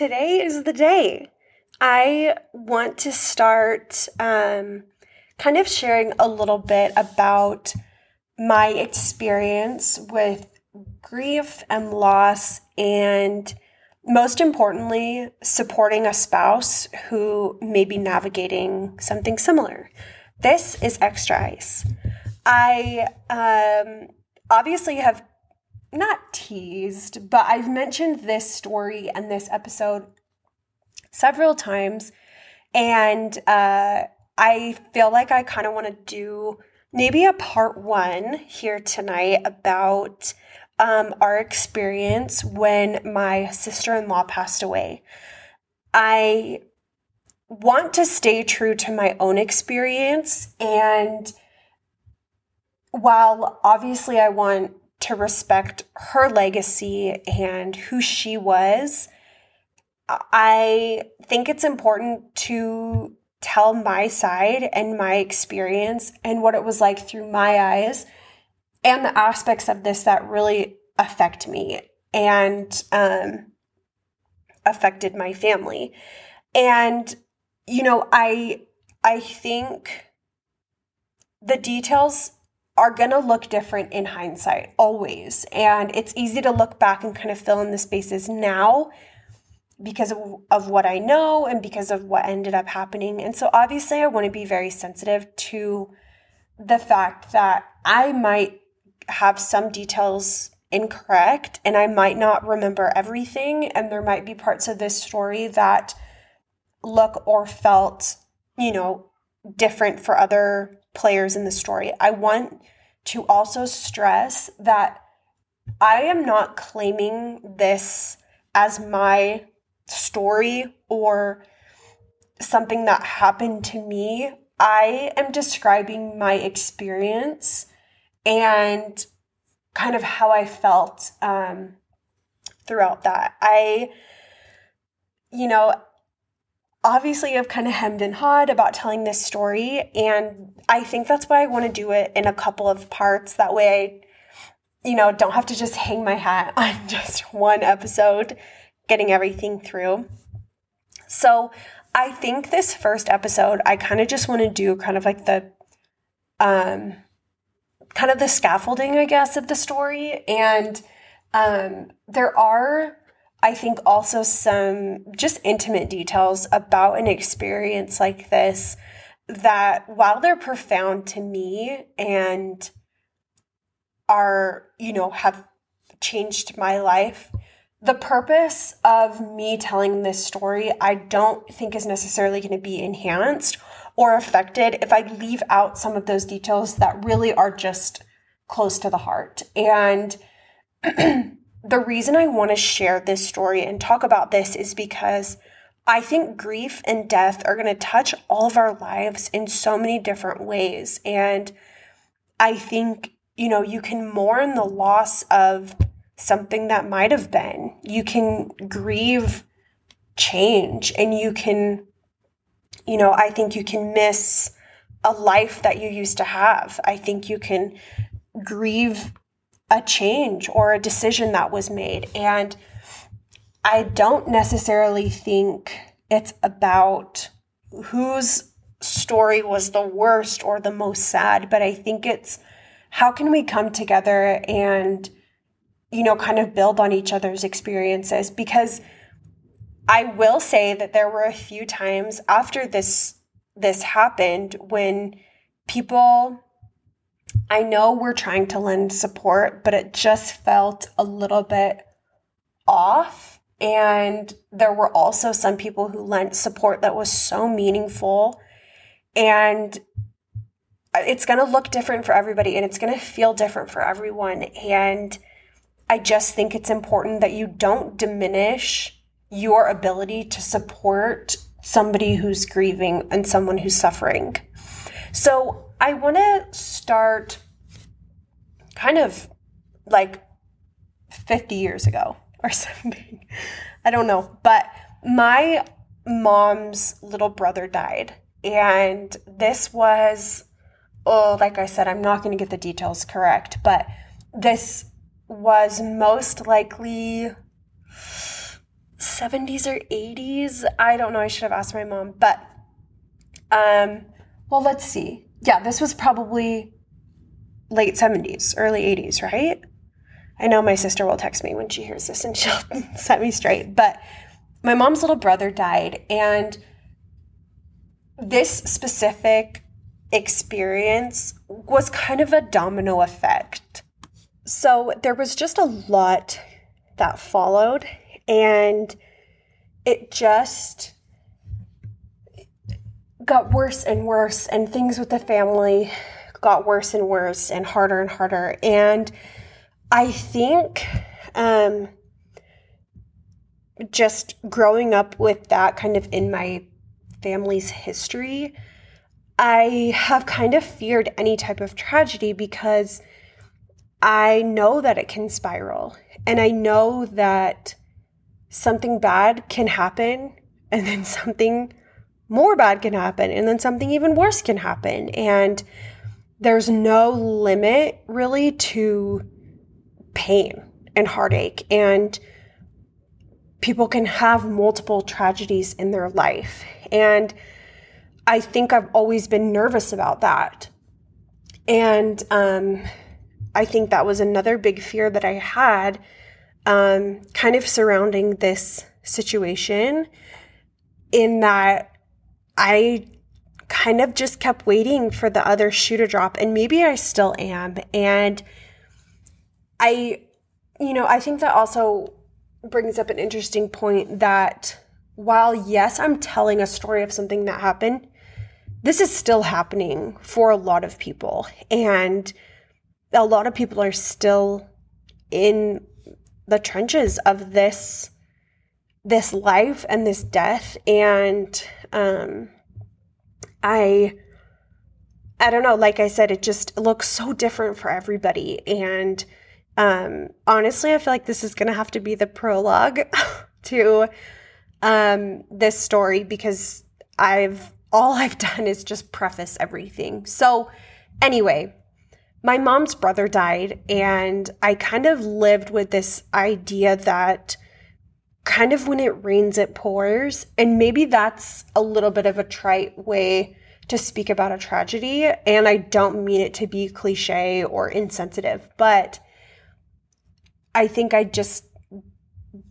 today is the day. I want to start um, kind of sharing a little bit about my experience with grief and loss, and most importantly, supporting a spouse who may be navigating something similar. This is Extra Ice. I um, obviously have not teased, but I've mentioned this story and this episode several times. And uh, I feel like I kind of want to do maybe a part one here tonight about um, our experience when my sister in law passed away. I want to stay true to my own experience. And while obviously I want to respect her legacy and who she was, I think it's important to tell my side and my experience and what it was like through my eyes and the aspects of this that really affect me and um, affected my family. And you know, I I think the details are going to look different in hindsight always. And it's easy to look back and kind of fill in the spaces now because of, of what I know and because of what ended up happening. And so obviously I want to be very sensitive to the fact that I might have some details incorrect and I might not remember everything and there might be parts of this story that look or felt, you know, different for other players in the story. I want to also stress that I am not claiming this as my story or something that happened to me. I am describing my experience and kind of how I felt um, throughout that. I, you know, obviously I've kind of hemmed and hawed about telling this story. And I think that's why I want to do it in a couple of parts. That way I, you know, don't have to just hang my hat on just one episode, getting everything through. So I think this first episode, I kind of just want to do kind of like the, um, kind of the scaffolding, I guess, of the story. And um, there are I think also some just intimate details about an experience like this that while they're profound to me and are, you know, have changed my life, the purpose of me telling this story, I don't think is necessarily going to be enhanced or affected if I leave out some of those details that really are just close to the heart. And the reason I want to share this story and talk about this is because I think grief and death are going to touch all of our lives in so many different ways. And I think, you know, you can mourn the loss of something that might have been. You can grieve change and you can, you know, I think you can miss a life that you used to have. I think you can grieve a change or a decision that was made. And I don't necessarily think it's about whose story was the worst or the most sad, but I think it's how can we come together and, you know, kind of build on each other's experiences? Because I will say that there were a few times after this this happened when people I know we're trying to lend support, but it just felt a little bit off. And there were also some people who lent support that was so meaningful. And it's going to look different for everybody and it's going to feel different for everyone. And I just think it's important that you don't diminish your ability to support somebody who's grieving and someone who's suffering. So I want to start kind of like 50 years ago or something. I don't know. But my mom's little brother died. And this was, oh, like I said, I'm not going to get the details correct, but this was most likely 70s or 80s. I don't know. I should have asked my mom. But, um, well, let's see. Yeah, this was probably late 70s, early 80s, right? I know my sister will text me when she hears this and she'll set me straight. But my mom's little brother died. And this specific experience was kind of a domino effect. So there was just a lot that followed and it just got worse and worse, and things with the family got worse and worse and harder and harder. And I think um, just growing up with that kind of in my family's history, I have kind of feared any type of tragedy because I know that it can spiral. And I know that something bad can happen and then something more bad can happen and then something even worse can happen. And there's no limit really to pain and heartache. And people can have multiple tragedies in their life. And i think i've always been nervous about that. And um, i think that was another big fear that i had um, kind of surrounding this situation in that I kind of just kept waiting for the other shoe to drop, and maybe I still am. And I, you know, I think that also brings up an interesting point that while, yes, I'm telling a story of something that happened, this is still happening for a lot of people. And a lot of people are still in the trenches of this this life and this death and um i i don't know like i said it just looks so different for everybody and um honestly i feel like this is going to have to be the prologue to um this story because i've all i've done is just preface everything. So anyway my mom's brother died, and I kind of lived with this idea that kind of when it rains, it pours. And maybe that's a little bit of a trite way to speak about a tragedy. And I don't mean it to be cliche or insensitive, but I think I just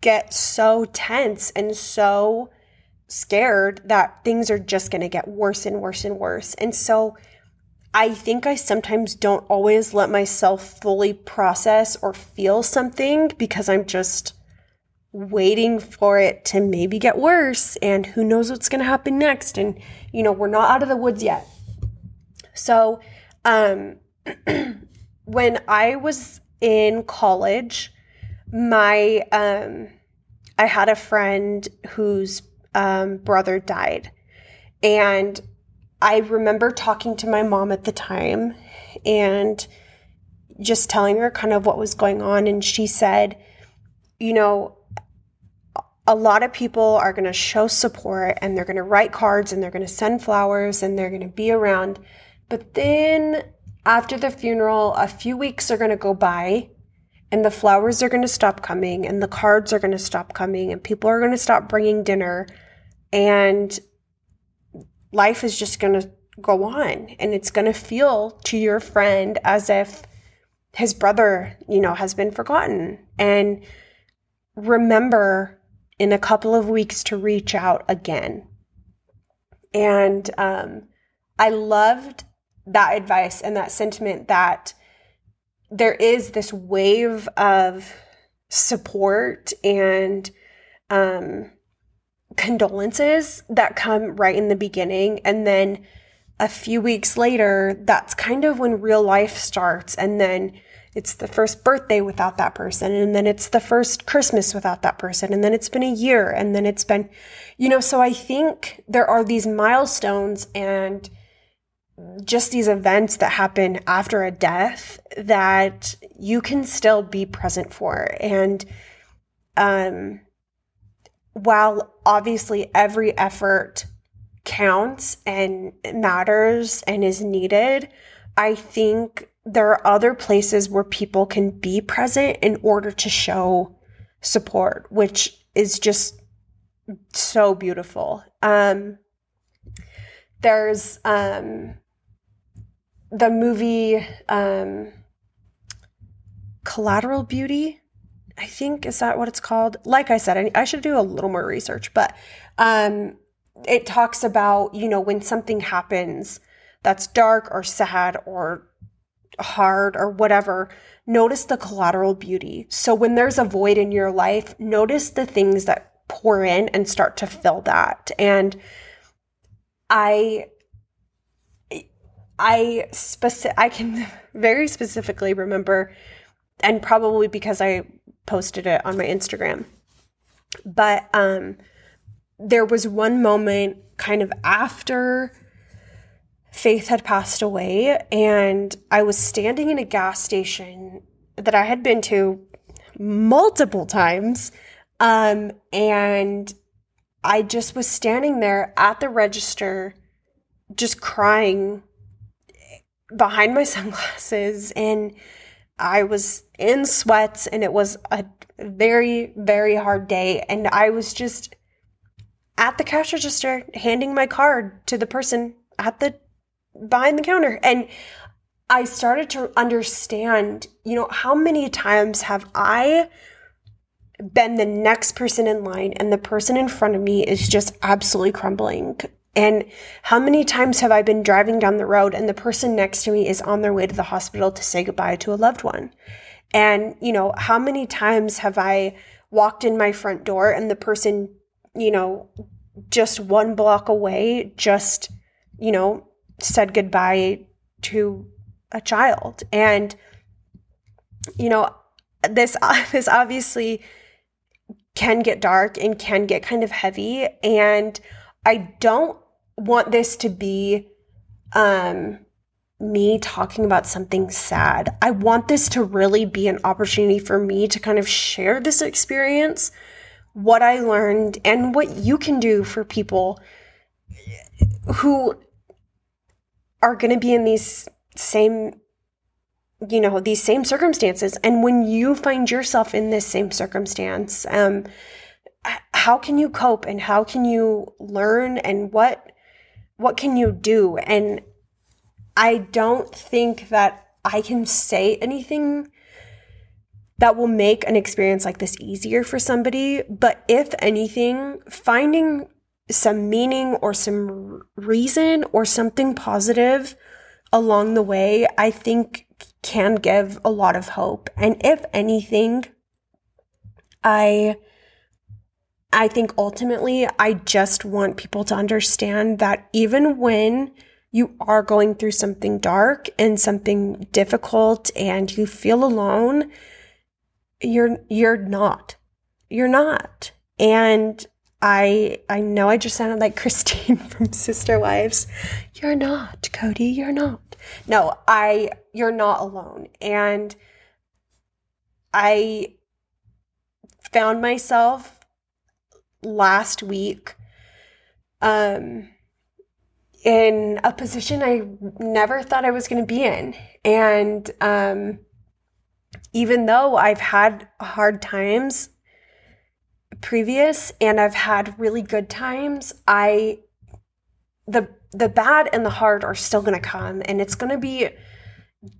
get so tense and so scared that things are just going to get worse and worse and worse. And so I think I sometimes don't always let myself fully process or feel something because I'm just waiting for it to maybe get worse and who knows what's going to happen next and you know we're not out of the woods yet so um when i was in college my um i had a friend whose um, brother died and I remember talking to my mom at the time and just telling her kind of what was going on. And she said, you know, a lot of people are going to show support and they're going to write cards and they're going to send flowers and they're going to be around. But then after the funeral, a few weeks are going to go by and the flowers are going to stop coming and the cards are going to stop coming and people are going to stop bringing dinner. And life is just going to go on and it's going to feel to your friend as if his brother, you know, has been forgotten. And remember in a couple of weeks to reach out again. And um, I loved that advice and that sentiment that there is this wave of support and um, condolences that come right in the beginning. And then a few weeks later, that's kind of when real life starts. And then it's the first birthday without that person. And then it's the first Christmas without that person. And then it's been a year. And then it's been, you know, so I think there are these milestones and just these events that happen after a death that you can still be present for. And, um, while obviously every effort counts and matters and is needed, I think there are other places where people can be present in order to show support, which is just so beautiful. Um, there's um, the movie um, Collateral Beauty. I think is that what it's called. Like I said, I, I should do a little more research, but um, it talks about you know when something happens that's dark or sad or hard or whatever, notice the collateral beauty. So when there's a void in your life, notice the things that pour in and start to fill that. And I I specific I can very specifically remember and probably because I posted it on my Instagram. But um there was one moment kind of after Faith had passed away, and I was standing in a gas station that I had been to multiple times. Um, and I just was standing there at the register, just crying behind my sunglasses. And I was in sweats, and it was a very, very hard day. And I was just at the cash register handing my card to the person at the behind the counter. And I started to understand, you know, how many times have I been the next person in line and the person in front of me is just absolutely crumbling? And how many times have I been driving down the road and the person next to me is on their way to the hospital to say goodbye to a loved one? And, you know, how many times have I walked in my front door and the person, you know, just one block away just, you know, said goodbye to a child. And you know this this obviously can get dark and can get kind of heavy. And i don't want this to be um me talking about something sad. I want this to really be an opportunity for me to kind of share this experience what i learned and what you can do for people who are going to be in these same you know these same circumstances. And when you find yourself in this same circumstance um how can you cope and how can you learn and what what can you do? And i don't think that i can say anything that will make an experience like this easier for somebody. But if anything finding some meaning or some reason or something positive along the way, I think can give a lot of hope. And if anything, I I think ultimately I just want people to understand that even when you are going through something dark and something difficult and you feel alone, you're you're not. You're not. And I I know I just sounded like Christine from Sister Wives. You're not, Kody, you're not. No, I you're not alone. And I found myself last week um in a position I never thought I was going to be in. And um even though I've had hard times previous and I've had really good times, I the the bad and the hard are still going to come and it's going to be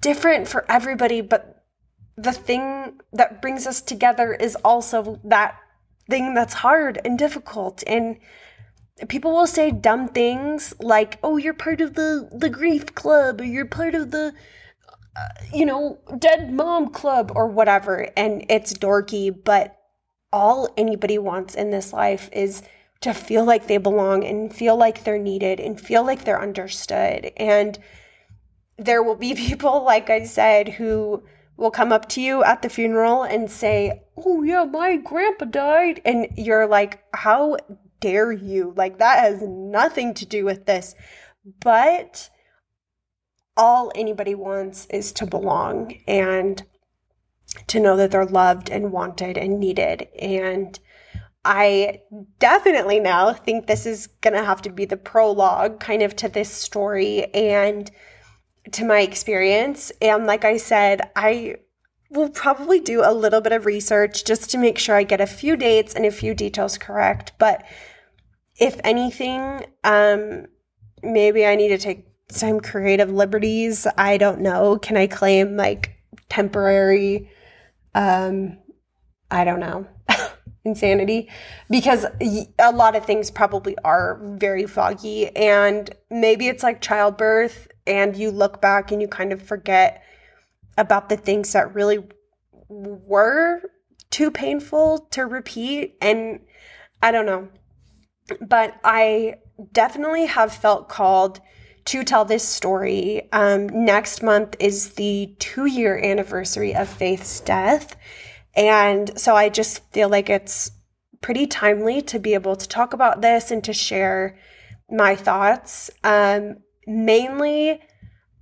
different for everybody, but the thing that brings us together is also that thing that's hard and difficult and people will say dumb things like oh you're part of the the grief club or you're part of the uh, you know dead mom club or whatever and it's dorky but all anybody wants in this life is to feel like they belong and feel like they're needed and feel like they're understood. And there will be people, like I said, who will come up to you at the funeral and say, Oh, yeah, my grandpa died. And you're like, How dare you? Like, that has nothing to do with this. But all anybody wants is to belong. And to know that they're loved and wanted and needed. And I definitely now think this is going to have to be the prologue kind of to this story and to my experience. And like I said, I will probably do a little bit of research just to make sure I get a few dates and a few details correct. But if anything, um, maybe I need to take some creative liberties. I don't know. Can I claim like temporary, um, I don't know, insanity? Because a lot of things probably are very foggy. And maybe it's like childbirth, and you look back and you kind of forget about the things that really were too painful to repeat. And I don't know. But I definitely have felt called to tell this story. Um, next month is the two year anniversary of Faith's death. And so I just feel like it's pretty timely to be able to talk about this and to share my thoughts. Um, mainly,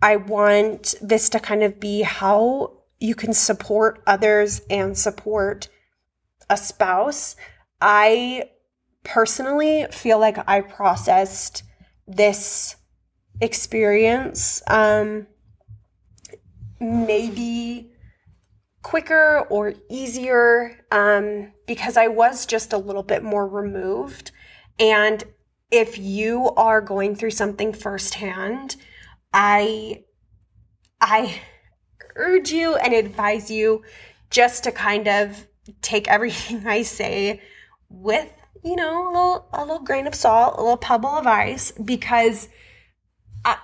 I want this to kind of be how you can support others and support a spouse. I personally feel like I processed this experience um, maybe quicker or easier um, because I was just a little bit more removed. And if you are going through something firsthand, I I urge you and advise you just to kind of take everything I say with, you know, a little a little grain of salt, a little pebble of ice because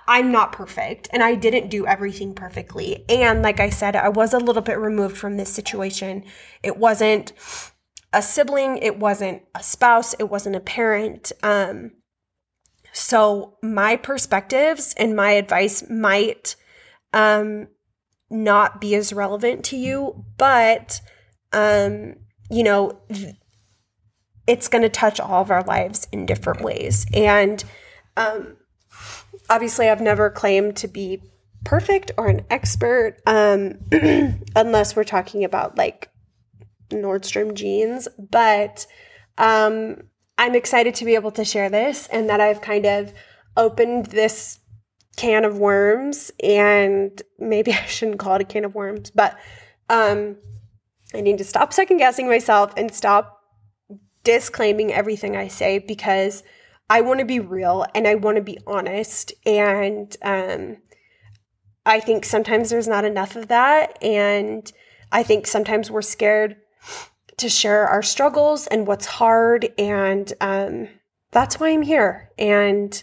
I, am not perfect and I didn't do everything perfectly. And like I said, I was a little bit removed from this situation. It wasn't a sibling, it wasn't a spouse, it wasn't a parent. Um, so my perspectives and my advice might um, not be as relevant to you, but um, you know, it's going to touch all of our lives in different ways. And um, obviously, I've never claimed to be perfect or an expert, um, unless we're talking about like Nordstrom jeans. But um, I'm excited to be able to share this and that I've kind of opened this can of worms and maybe I shouldn't call it a can of worms, but um, I need to stop second guessing myself and stop disclaiming everything I say because I want to be real and I want to be honest. And um, I think sometimes there's not enough of that. And I think sometimes we're scared to share our struggles and what's hard. And um, that's why I'm here. And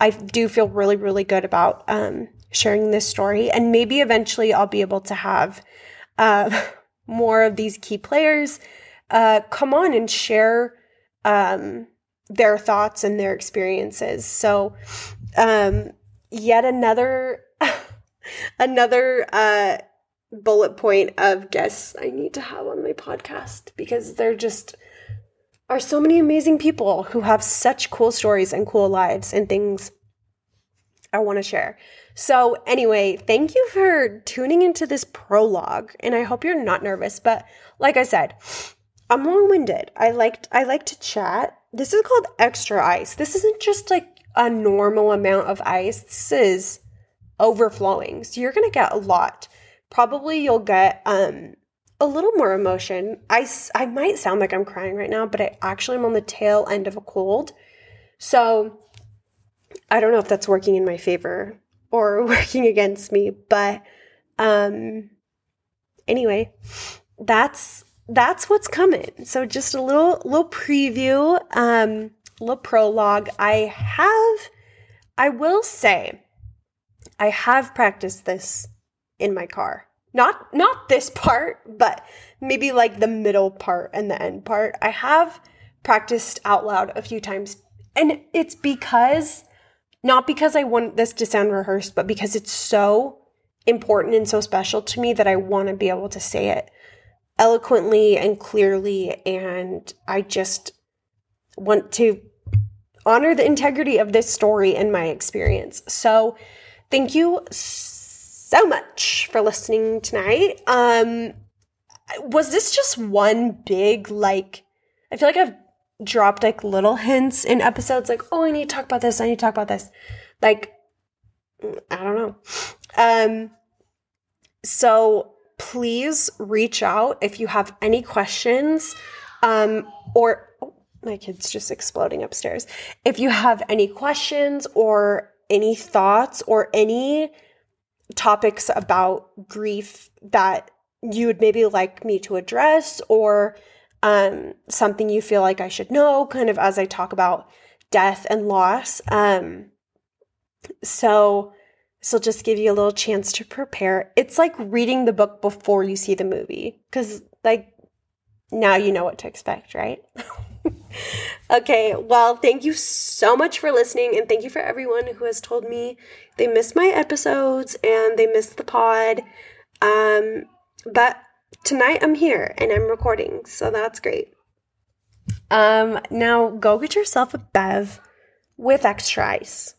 I do feel really, really good about um, sharing this story. And maybe eventually I'll be able to have uh, more of these key players uh, come on and share um, their thoughts and their experiences. So, um, yet another another uh, bullet point of guests I need to have on my podcast because there just are so many amazing people who have such cool stories and cool lives and things I want to share. So, anyway, thank you for tuning into this prologue and I hope you're not nervous, but like I said, I'm long-winded. I liked I like to chat. This is called extra ice. This isn't just like a normal amount of ice. This is overflowing. So you're going to get a lot. Probably you'll get um a little more emotion. I I might sound like I'm crying right now, but I actually am on the tail end of a cold. So I don't know if that's working in my favor or working against me, but um anyway, that's that's what's coming. So just a little little preview, um, little prologue. I have, I will say, I have practiced this in my car. Not not this part, but maybe like the middle part and the end part. I have practiced out loud a few times, and it's because not because I want this to sound rehearsed, but because it's so important and so special to me that I want to be able to say it eloquently and clearly. And I just want to honor the integrity of this story and my experience. So, thank you so much for listening tonight. Um, was this just one big, like, I feel like I've dropped like little hints in episodes, like, oh, I need to talk about this, I need to talk about this. Like, I don't know. Um, so please reach out if you have any questions um, or oh, my kid's just exploding upstairs. If you have any questions or any thoughts or any topics about grief that you would maybe like me to address or um, something you feel like I should know, kind of as I talk about death and loss. Um, so, this will just give you a little chance to prepare. It's like reading the book before you see the movie, because, like, now you know what to expect, right? okay, well, thank you so much for listening, and thank you for everyone who has told me they missed my episodes and they missed the pod. Um, but tonight I'm here and I'm recording, so that's great. Um, now go get yourself a bev with extra ice.